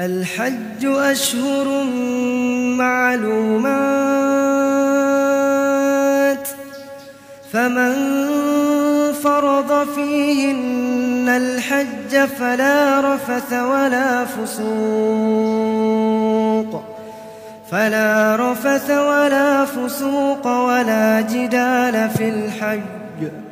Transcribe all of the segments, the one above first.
الحج أشهر معلومات فمن فرض فيهن الحج فلا رفث ولا فسوق فلا رفث ولا فسوق ولا جدال في الحج.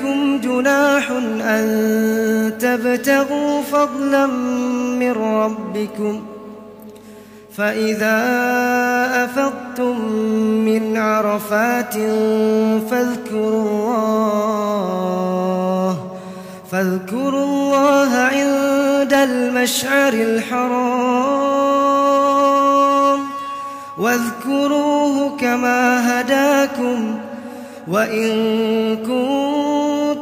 جناح أن تبتغوا فضلا من ربكم فإذا أفضتم من عرفات فاذكروا الله فاذكروا الله عند المشعر الحرام واذكروه كما هداكم وإن كنتم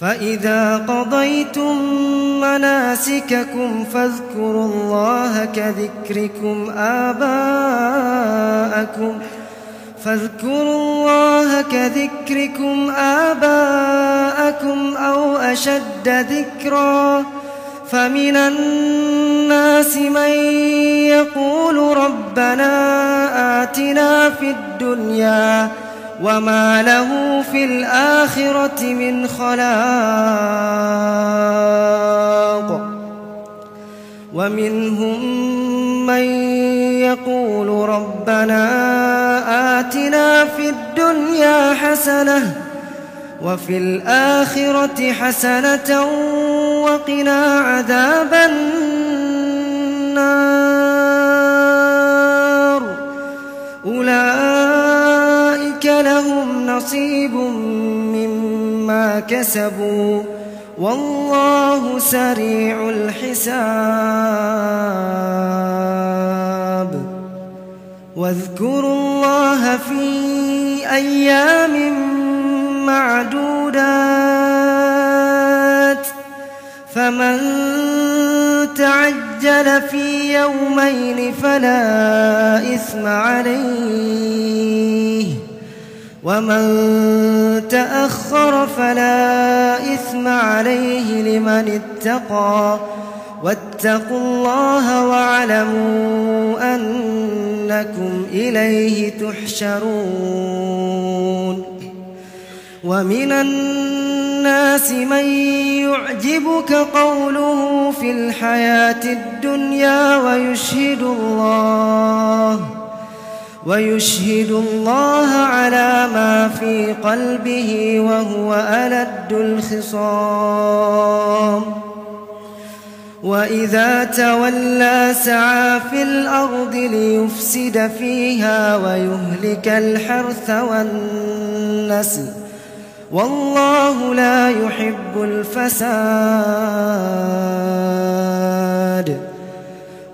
فإذا قضيتم مناسككم فاذكروا الله كذكركم آباءكم فاذكروا الله كذكركم آباءكم أو أشد ذكرا فمن الناس من يقول ربنا آتنا في الدنيا وما له في الآخرة من خلاق ومنهم من يقول ربنا آتنا في الدنيا حسنة وفي الآخرة حسنة وقنا عذاب النار أولئك لهم نصيب مما كسبوا والله سريع الحساب. واذكروا الله في أيام معدودات. فمن تعجل في يومين فلا إثم عليه. ومن تأخر فلا إثم عليه لمن اتقى. واتقوا الله واعلموا أنكم إليه تحشرون. ومن الناس من يعجبك قوله في الحياة الدنيا ويشهد الله. ويشهد الله على ما في قلبه وهو ألد الخصام. وإذا تولى سعى في الأرض ليفسد فيها ويهلك الحرث والنسل. والله لا يحب الفساد.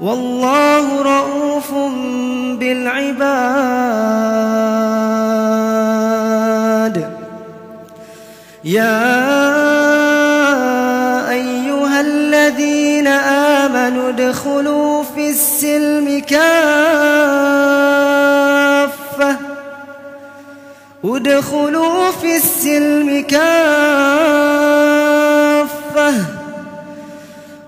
والله رؤوف بالعباد. يا أيها الذين آمنوا ادخلوا في السلم كافة. ادخلوا في السلم كافة.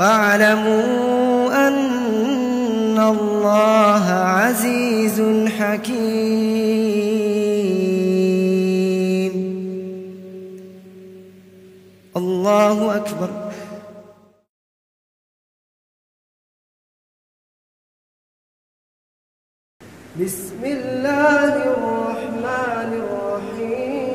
فاعلموا أن الله عزيز حكيم. الله أكبر. بسم الله الرحمن الرحيم.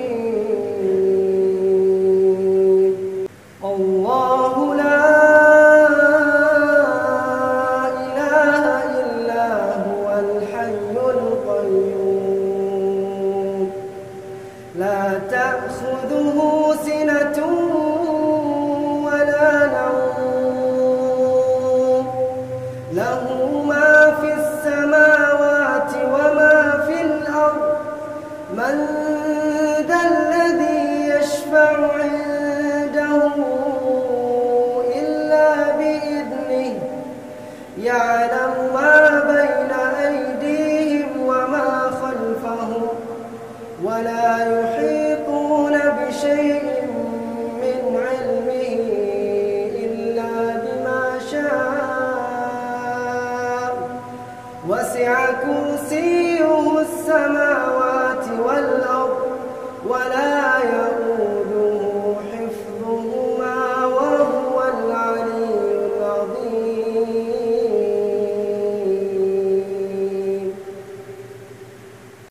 وسع كرسيه السماوات والأرض ولا